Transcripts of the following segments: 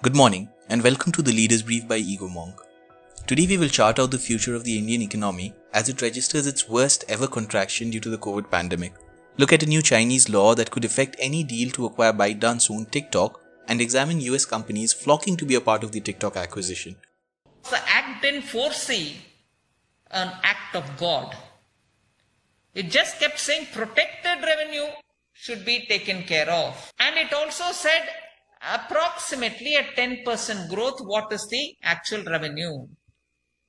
Good morning and welcome to the Leaders Brief by Egomonk. Today we will chart out the future of the Indian economy as it registers its worst ever contraction due to the COVID pandemic. Look at a new Chinese law that could affect any deal to acquire ByteDance owned TikTok and examine US companies flocking to be a part of the TikTok acquisition. The act didn't foresee an act of God. It just kept saying protected revenue should be taken care of. And it also said approximately at 10% growth, what is the actual revenue?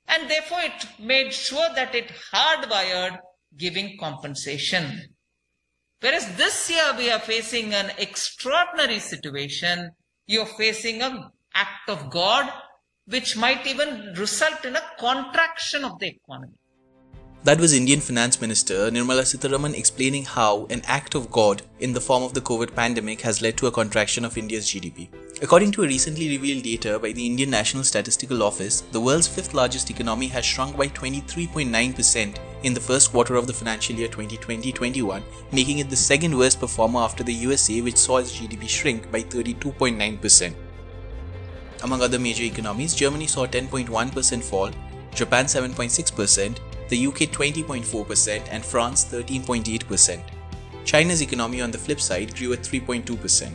And therefore it made sure that it hardwired giving compensation. Whereas this year we are facing an extraordinary situation. You're facing an act of God, which might even result in a contraction of the economy. That was Indian Finance Minister Nirmala Sitharaman explaining how an act of God in the form of the COVID pandemic has led to a contraction of India's GDP. According to a recently revealed data by the Indian National Statistical Office, the world's fifth largest economy has shrunk by 23.9% in the first quarter of the financial year 2020-21, making it the second worst performer after the USA which saw its GDP shrink by 32.9%. Among other major economies, Germany saw a 10.1% fall, Japan 7.6%, the UK 20.4%, and France 13.8%. China's economy, on the flip side, grew at 3.2%.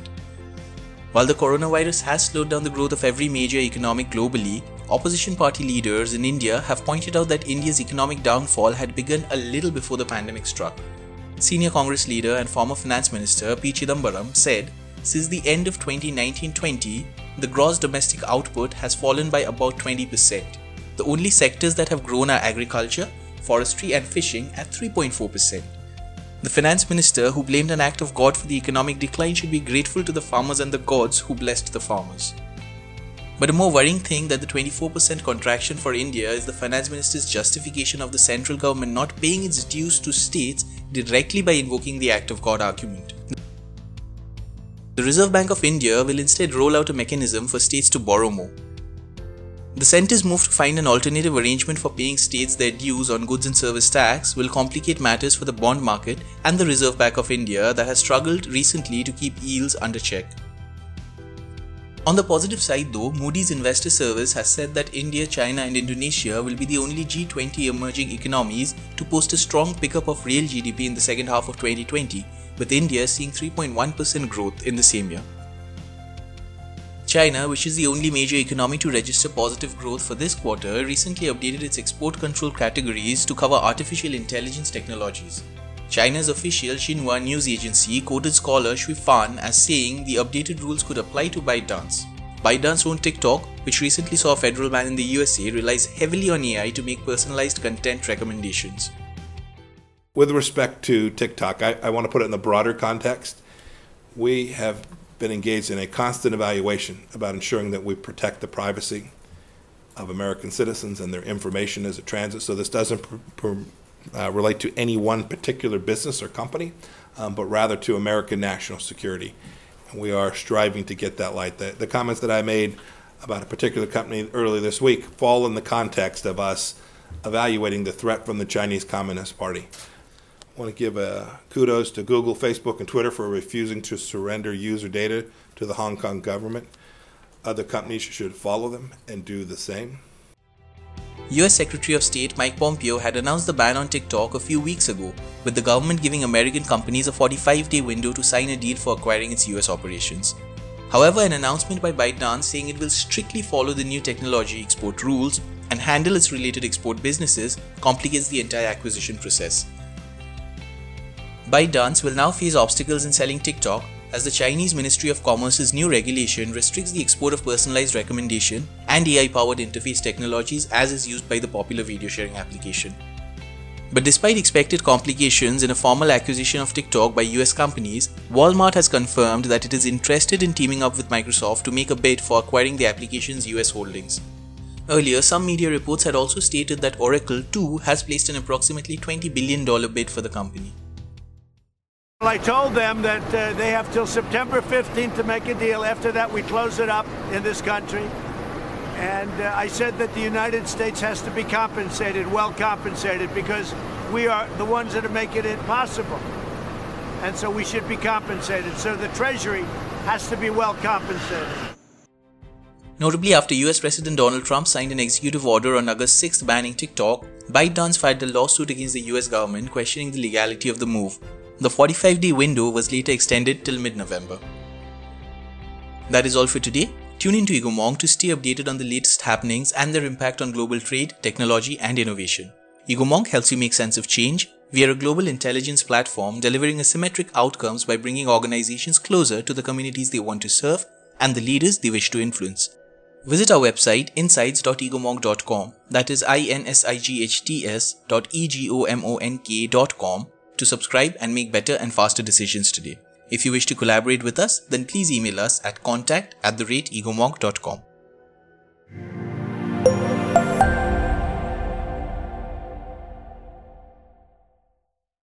While the coronavirus has slowed down the growth of every major economy globally, opposition party leaders in India have pointed out that India's economic downfall had begun a little before the pandemic struck. Senior Congress leader and former finance minister P. Chidambaram said, since the end of 2019-20, the gross domestic output has fallen by about 20%. The only sectors that have grown are agriculture, forestry and fishing at 3.4%. The finance minister, who blamed an act of God for the economic decline, should be grateful to the farmers and the gods who blessed the farmers. But a more worrying thing that the 24% contraction for India is the finance minister's justification of the central government not paying its dues to states directly by invoking the act of God argument. The Reserve Bank of India will instead roll out a mechanism for states to borrow more. The centre's move to find an alternative arrangement for paying states their dues on goods and service tax will complicate matters for the bond market and the Reserve Bank of India that has struggled recently to keep yields under check. On the positive side though, Moody's Investor Service has said that India, China and Indonesia will be the only G20 emerging economies to post a strong pickup of real GDP in the second half of 2020, with India seeing 3.1% growth in the same year. China, which is the only major economy to register positive growth for this quarter, recently updated its export control categories to cover artificial intelligence technologies. China's official Xinhua news agency quoted scholar Cui Fan as saying the updated rules could apply to ByteDance. ByteDance owned TikTok, which recently saw a federal ban in the USA, relies heavily on AI to make personalized content recommendations. With respect to TikTok, I, I want to put it in the broader context. We have been engaged in a constant evaluation about ensuring that we protect the privacy of American citizens and their information as it transits. So this doesn't pr- pr- uh, relate to any one particular business or company, um, but rather to American national security. And we are striving to get that light. The, the comments that I made about a particular company earlier this week fall in the context of us evaluating the threat from the Chinese Communist Party. Want to give a kudos to Google, Facebook, and Twitter for refusing to surrender user data to the Hong Kong government. Other companies should follow them and do the same. US Secretary of State Mike Pompeo had announced the ban on TikTok a few weeks ago, with the government giving American companies a 45 day window to sign a deal for acquiring its US operations. However, an announcement by ByteDance saying it will strictly follow the new technology export rules and handle its related export businesses complicates the entire acquisition process. ByteDance will now face obstacles in selling TikTok as the Chinese Ministry of Commerce's new regulation restricts the export of personalized recommendation and AI powered interface technologies as is used by the popular video sharing application. But despite expected complications in a formal acquisition of TikTok by US companies, Walmart has confirmed that it is interested in teaming up with Microsoft to make a bid for acquiring the application's US holdings. Earlier, some media reports had also stated that Oracle too has placed an approximately $20 billion bid for the company. I told them that uh, they have till September 15th to make a deal. After that, we close it up in this country. And uh, I said that the United States has to be compensated, well compensated, because we are the ones that are making it possible. and so we should be compensated. So the Treasury has to be well compensated. Notably, after US President Donald Trump signed an executive order on August 6 banning TikTok, ByteDance filed a lawsuit against the US government questioning the legality of the move. The 45 day window was later extended till mid November. That is all for today. Tune in to Egomonk to stay updated on the latest happenings and their impact on global trade, technology, and innovation. Egomonk helps you make sense of change. We are a global intelligence platform delivering asymmetric outcomes by bringing organizations closer to the communities they want to serve and the leaders they wish to influence. Visit our website insights.egomonk.com that is i-n-s-i-g-h-t-s to subscribe and make better and faster decisions today. If you wish to collaborate with us, then please email us at contact at the rate egomonk.com.